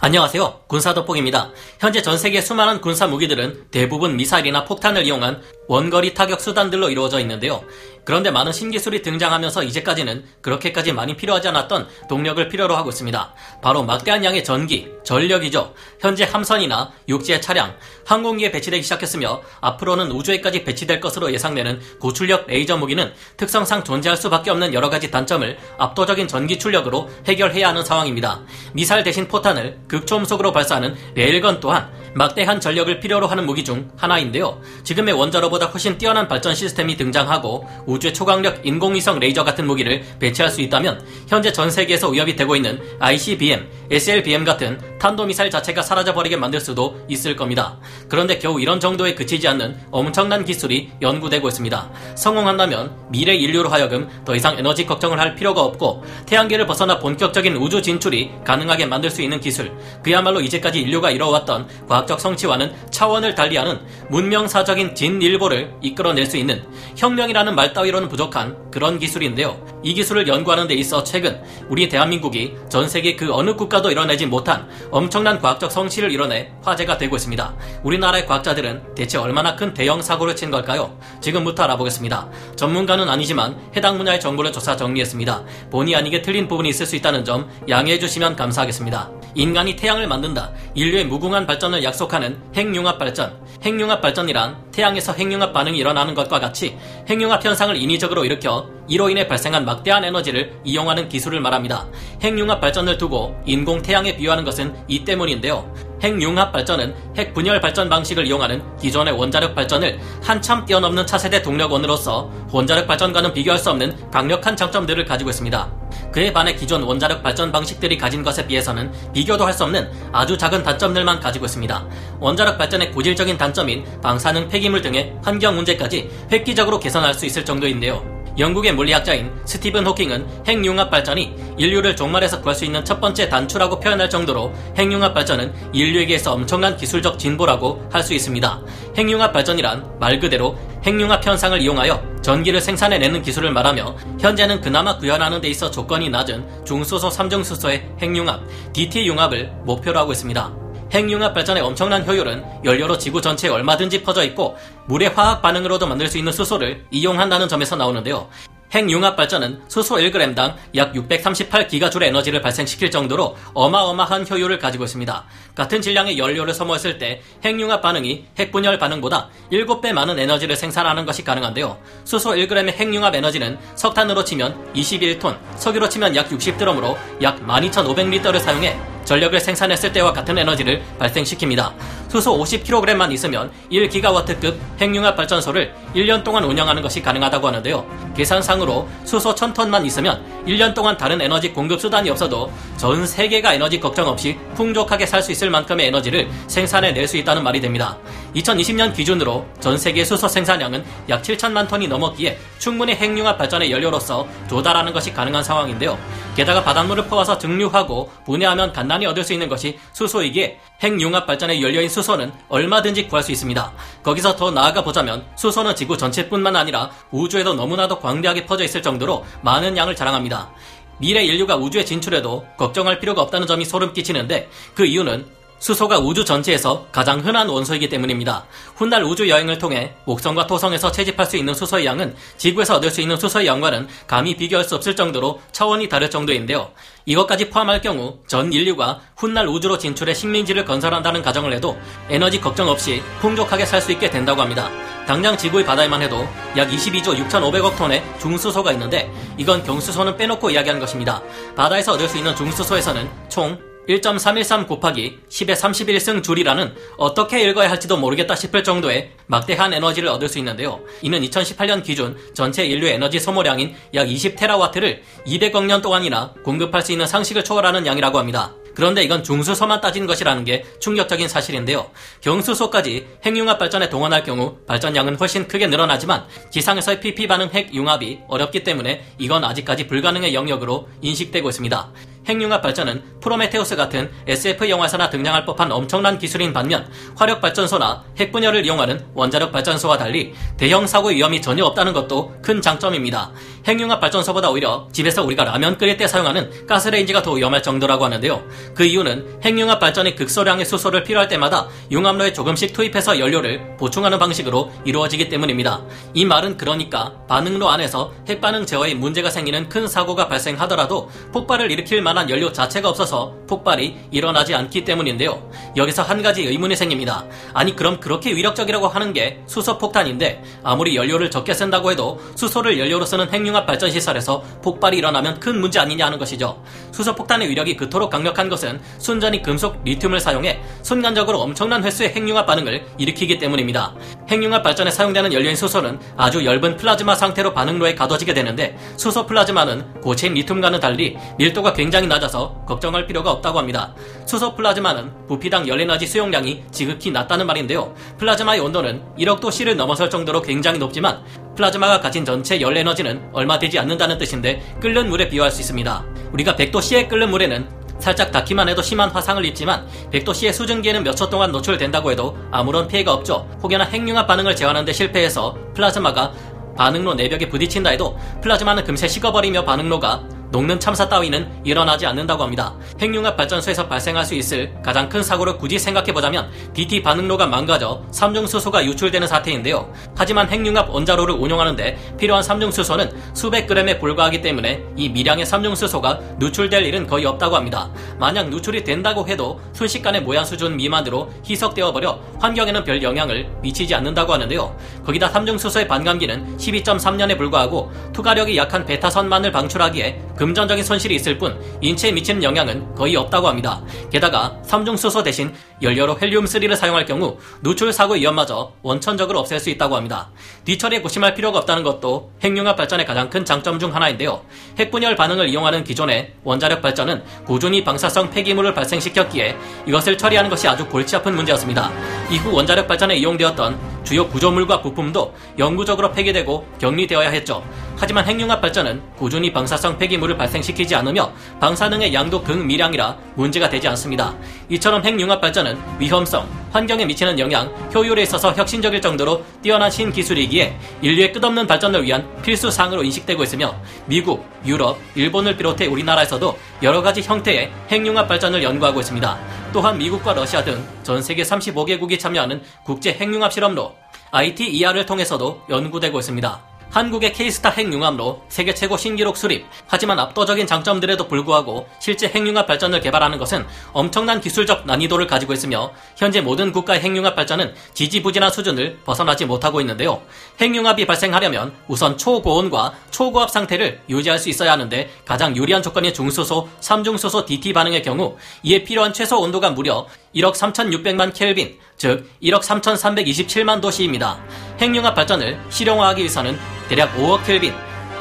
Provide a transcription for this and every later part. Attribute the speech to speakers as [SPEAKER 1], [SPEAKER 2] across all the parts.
[SPEAKER 1] 안녕하세요. 군사도폭입니다. 현재 전 세계 수많은 군사 무기들은 대부분 미사일이나 폭탄을 이용한 원거리 타격 수단들로 이루어져 있는데요. 그런데 많은 신기술이 등장하면서 이제까지는 그렇게까지 많이 필요하지 않았던 동력을 필요로 하고 있습니다. 바로 막대한 양의 전기, 전력이죠. 현재 함선이나 육지의 차량, 항공기에 배치되기 시작했으며 앞으로는 우주에까지 배치될 것으로 예상되는 고출력 레이저 무기는 특성상 존재할 수밖에 없는 여러 가지 단점을 압도적인 전기 출력으로 해결해야 하는 상황입니다. 미사일 대신 포탄을 극초음속으로 발사하는 레일건 또한 막대한 전력을 필요로 하는 무기 중 하나인데요. 지금의 원자로보다 훨씬 뛰어난 발전 시스템이 등장하고 우주의 초강력 인공위성 레이저 같은 무기를 배치할 수 있다면 현재 전 세계에서 위협이 되고 있는 ICBM, SLBM 같은 탄도미사일 자체가 사라져버리게 만들 수도 있을 겁니다. 그런데 겨우 이런 정도에 그치지 않는 엄청난 기술이 연구되고 있습니다. 성공한다면 미래 인류로 하여금 더 이상 에너지 걱정을 할 필요가 없고 태양계를 벗어나 본격적인 우주 진출이 가능하게 만들 수 있는 기술, 그야말로 이제까지 인류가 이뤄왔던 과학적 성취와는 차원을 달리하는 문명사적인 진일보를 이끌어낼 수 있는 혁명이라는 말 따위로는 부족한 그런 기술인데요. 이 기술을 연구하는 데 있어 최근 우리 대한민국이 전 세계 그 어느 국가도 이뤄내지 못한 엄청난 과학적 성취를 이뤄내 화제가 되고 있습니다. 우리나라의 과학자들은 대체 얼마나 큰 대형 사고를 친 걸까요? 지금부터 알아보겠습니다. 전문가는 아니지만 해당 분야의 정보를 조사 정리했습니다. 본의 아니게 틀린 부분이 있을 수 있다는 점 양해해 주시면 감사하겠습니다. 인간이 태양을 만든다. 인류의 무궁한 발전을 약속하는 핵융합 발전. 핵융합 발전이란 태양에서 핵융합 반응이 일어나는 것과 같이 핵융합 현상을 인위적으로 일으켜 이로 인해 발생한 막대한 에너지를 이용하는 기술을 말합니다. 핵융합 발전을 두고 인공 태양에 비유하는 것은 이 때문인데요. 핵융합 발전은 핵 분열 발전 방식을 이용하는 기존의 원자력 발전을 한참 뛰어넘는 차세대 동력원으로서 원자력 발전과는 비교할 수 없는 강력한 장점들을 가지고 있습니다. 그에 반해 기존 원자력 발전 방식들이 가진 것에 비해서는 비교도 할 수 없는 아주 작은 단점들만 가지고 있습니다. 원자력 발전의 고질적인 단점인 방사능 폐기물 등의 환경 문제까지 획기적으로 개선할 수 있을 정도인데요. 영국의 물리학자인 스티븐 호킹은 핵융합 발전이 인류를 종말에서 구할 수 있는 첫 번째 단추라고 표현할 정도로 핵융합 발전은 인류에게서 엄청난 기술적 진보라고 할 수 있습니다. 핵융합 발전이란 말 그대로 핵융합 현상을 이용하여 전기를 생산해내는 기술을 말하며 현재는 그나마 구현하는 데 있어 조건이 낮은 중수소 3중수소의 핵융합, DT 융합을 목표로 하고 있습니다. 핵융합 발전의 엄청난 효율은 연료로 지구 전체에 얼마든지 퍼져 있고 물의 화학 반응으로도 만들 수 있는 수소를 이용한다는 점에서 나오는데요. 핵융합 발전은 수소 1g당 약 638기가줄 에너지를 발생시킬 정도로 어마어마한 효율을 가지고 있습니다. 같은 질량의 연료를 소모했을 때 핵융합 반응이 핵분열 반응보다 7배 많은 에너지를 생산하는 것이 가능한데요. 수소 1g의 핵융합 에너지는 석탄으로 치면 21톤, 석유로 치면 약 60드럼으로 약 12,500리터를 사용해 전력을 생산했을 때와 같은 에너지를 발생시킵니다. 수소 50kg만 있으면 1기가와트급 핵융합 발전소를 1년 동안 운영하는 것이 가능하다고 하는데요. 계산상으로 수소 1000톤만 있으면 1년 동안 다른 에너지 공급 수단이 없어도 전 세계가 에너지 걱정 없이 풍족하게 살 수 있을 만큼의 에너지를 생산해 낼 수 있다는 말이 됩니다. 2020년 기준으로 전 세계 수소 생산량은 약 7천만 톤이 넘었기에 충분히 핵융합 발전의 연료로서 조달하는 것이 가능한 상황인데요. 게다가 바닷물을 퍼와서 증류하고 분해하면 간단히 얻을 수 있는 것이 수소이기에 핵융합 발전의 연료인 수소 는 얼마든지 구할 수 있습니다. 거기서 더 나아가 보자면 수소는 지구 전체뿐만 아니라 우주에도 너무나도 광대하게 퍼져 있을 정도로 많은 양을 자랑합니다. 미래 인류가 우주에 진출해도 걱정할 필요가 없다는 점이 소름 끼치는데 그 이유는 수소가 우주 전체에서 가장 흔한 원소이기 때문입니다. 훗날 우주 여행을 통해 목성과 토성에서 채집할 수 있는 수소의 양은 지구에서 얻을 수 있는 수소의 양과는 감히 비교할 수 없을 정도로 차원이 다를 정도인데요. 이것까지 포함할 경우 전 인류가 훗날 우주로 진출해 식민지를 건설한다는 가정을 해도 에너지 걱정 없이 풍족하게 살 수 있게 된다고 합니다. 당장 지구의 바다에만 해도 약 22조 6,500억 톤의 중수소가 있는데 이건 경수소는 빼놓고 이야기한 것입니다. 바다에서 얻을 수 있는 중수소에서는 총 1.313 곱하기 10의 31승 줄이라는 어떻게 읽어야 할지도 모르겠다 싶을 정도의 막대한 에너지를 얻을 수 있는데요. 이는 2018년 기준 전체 인류 에너지 소모량인 약 20테라와트를 200억 년 동안이나 공급할 수 있는 상식을 초월하는 양이라고 합니다. 그런데 이건 중수소만 따진 것이라는 게 충격적인 사실인데요. 경수소까지 핵융합 발전에 동원할 경우 발전량은 훨씬 크게 늘어나지만 지상에서의 PP 반응 핵융합이 어렵기 때문에 이건 아직까지 불가능의 영역으로 인식되고 있습니다. 핵융합 발전은 프로메테우스 같은 SF 영화에서나 등장할 법한 엄청난 기술인 반면 화력 발전소나 핵분열을 이용하는 원자력 발전소와 달리 대형 사고 위험이 전혀 없다는 것도 큰 장점입니다. 핵융합 발전소보다 오히려 집에서 우리가 라면 끓일 때 사용하는 가스레인지가 더 위험할 정도라고 하는데요. 그 이유는 핵융합 발전이 극소량의 수소를 필요할 때마다 융합로에 조금씩 투입해서 연료를 보충하는 방식으로 이루어지기 때문입니다. 이 말은 그러니까 반응로 안에서 핵반응 제어에 문제가 생기는 큰 사고가 발생하더라도 폭발을 일으킬 만한 연료 자체가 없어서 폭발이 일어나지 않기 때문인데요. 여기서 한 가지 의문이 생깁니다. 아니 그럼 그렇게 위력적이라고 하는 게 수소 폭탄인데 아무리 연료를 적게 쓴다고 해도 수소를 연료로 쓰는 핵융합 발전 시설에서 폭발이 일어나면 큰 문제 아니냐 하는 것이죠. 수소 폭탄의 위력이 그토록 강력한 것은 순전히 금속 리튬을 사용해 순간적으로 엄청난 횟수의 핵융합 반응을 일으키기 때문입니다. 핵융합 발전에 사용되는 연료인 수소는 아주 얇은 플라즈마 상태로 반응로에 가둬지게 되는데 수소 플라즈마는 고체인 리튬과는 달리 밀도가 굉장히 낮아서 걱정할 필요가 없다고 합니다. 수소 플라즈마는 부피당 열에너지 수용량이 지극히 낮다는 말인데요. 플라즈마의 온도는 1억 도씨를 넘어설 정도로 굉장히 높지만 플라즈마가 가진 전체 열 에너지는 얼마 되지 않는다는 뜻인데 끓는 물에 비유할 수 있습니다. 우리가 100도씨에 끓는 물에는 살짝 닿기만 해도 심한 화상을 입지만 100도씨의 수증기에는 몇 초 동안 노출된다고 해도 아무런 피해가 없죠. 혹여나 핵융합 반응을 제어하는데 실패해서 플라즈마가 반응로 내벽에 부딪힌다 해도 플라즈마는 금세 식어버리며 반응로가 녹는 참사 따위는 일어나지 않는다고 합니다. 핵융합 발전소에서 발생할 수 있을 가장 큰 사고를 굳이 생각해보자면 DT 반응로가 망가져 삼중수소가 유출되는 사태인데요. 하지만 핵융합 원자로를 운용하는데 필요한 삼중수소는 수백 그램에 불과하기 때문에 이 미량의 삼중수소가 누출될 일은 거의 없다고 합니다. 만약 누출이 된다고 해도 순식간에 모양 수준 미만으로 희석되어 버려 환경에는 별 영향을 미치지 않는다고 하는데요. 거기다 삼중수소의 반감기는 12.3년에 불과하고 투과력이 약한 베타선만을 방출하기에 금전적인 손실이 있을 뿐 인체에 미치는 영향은 거의 없다고 합니다. 게다가 삼중수소 대신 연료로 헬륨3를 사용할 경우 누출 사고 위험마저 원천적으로 없앨 수 있다고 합니다. 뒤처리에 고심할 필요가 없다는 것도 핵융합 발전의 가장 큰 장점 중 하나인데요. 핵분열 반응을 이용하는 기존의 원자력 발전은 꾸준히 방사성 폐기물을 발생시켰기에 이것을 처리하는 것이 아주 골치 아픈 문제였습니다. 이후 원자력 발전에 이용되었던 주요 구조물과 부품도 영구적으로 폐기되고 격리되어야 했죠. 하지만 핵융합 발전은 꾸준히 방사성 폐기물을 발생시키지 않으며 방사능의 양도 극미량이라 문제가 되지 않습니다. 이처럼 핵융합 발전은 위험성, 환경에 미치는 영향, 효율에 있어서 혁신적일 정도로 뛰어난 신기술이기에 인류의 끝없는 발전을 위한 필수 사항으로 인식되고 있으며 미국, 유럽, 일본을 비롯해 우리나라에서도 여러 가지 형태의 핵융합 발전을 연구하고 있습니다. 또한 미국과 러시아 등 전 세계 35개국이 참여하는 국제 핵융합 실험로 ITER을 통해서도 연구되고 있습니다. 한국의 케이스타 핵융합로 세계 최고 신기록 수립. 하지만 압도적인 장점들에도 불구하고 실제 핵융합 발전을 개발하는 것은 엄청난 기술적 난이도를 가지고 있으며 현재 모든 국가의 핵융합 발전은 지지부진한 수준을 벗어나지 못하고 있는데요. 핵융합이 발생하려면 우선 초고온과 초고압 상태를 유지할 수 있어야 하는데 가장 유리한 조건인 중수소, 삼중수소 DT 반응의 경우 이에 필요한 최소 온도가 무려 1억 3,600만 켈빈, 즉 1억 3,327만 도씨입니다. 핵융합 발전을 실용화하기 위해서는 대략 5억 켈빈,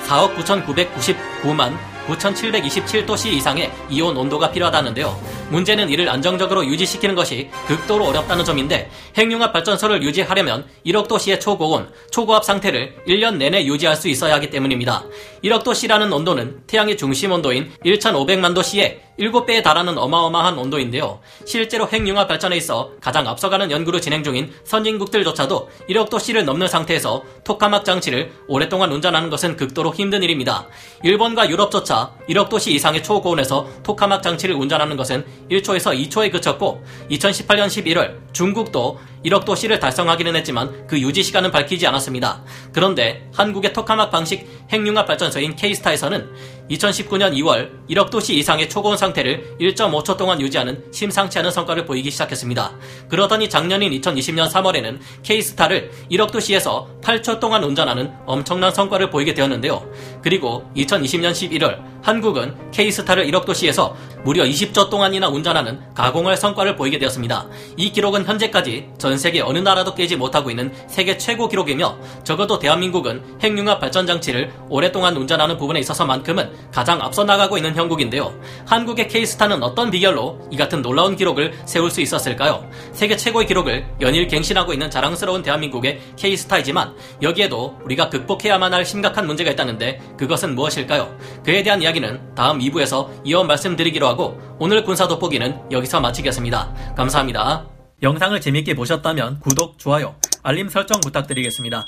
[SPEAKER 1] 4억 9,999만 9,727도씨 이상의 이온 온도가 필요하다는데요. 문제는 이를 안정적으로 유지시키는 것이 극도로 어렵다는 점인데 핵융합 발전소를 유지하려면 1억 도씨의 초고온, 초고압 상태를 1년 내내 유지할 수 있어야 하기 때문입니다. 1억 도씨라는 온도는 태양의 중심 온도인 1,500만 도씨의 7배에 달하는 어마어마한 온도인데요. 실제로 핵융합 발전에 있어 가장 앞서가는 연구를 진행 중인 선진국들조차도 1억 도씨를 넘는 상태에서 토카막 장치를 오랫동안 운전하는 것은 극도로 힘든 일입니다. 일본과 유럽조차 1억 도씨 이상의 초고온에서 토카막 장치를 운전하는 것은 1초에서 2초에 그쳤고 2018년 11월 중국도 1억 도시를 달성하기는 했지만 그 유지 시간은 밝히지 않았습니다. 그런데 한국의 토카막 방식 핵융합 발전소인 케이스타에서는 2019년 2월 1억 도시 이상의 초고온 상태를 1.5초 동안 유지하는 심상치 않은 성과를 보이기 시작했습니다. 그러더니 작년인 2020년 3월에는 케이스타를 1억 도시에서 8초 동안 운전하는 엄청난 성과를 보이게 되었는데요. 그리고 2020년 11월 한국은 케이스타를 1억 도시에서 무려 20초 동안이나 운전하는 가공할 성과를 보이게 되었습니다. 이 기록은 현재까지 전 세계 어느 나라도 깨지 못하고 있는 세계 최고 기록이며 적어도 대한민국은 핵융합 발전 장치를 오랫동안 운전하는 부분에 있어서만큼은 가장 앞서 나가고 있는 형국인데요. 한국의 케이스타는 어떤 비결로 이 같은 놀라운 기록을 세울 수 있었을까요? 세계 최고의 기록을 연일 갱신하고 있는 자랑스러운 대한민국의 케이스타이지만 여기에도 우리가 극복해야만 할 심각한 문제가 있다는데 그것은 무엇일까요? 그에 대한 이야기는 다음 2부에서 이어 말씀드리기로 하고 오늘 군사 돋보기는 여기서 마치겠습니다. 감사합니다. 영상을 재밌게 보셨다면 구독, 좋아요, 알림 설정 부탁드리겠습니다.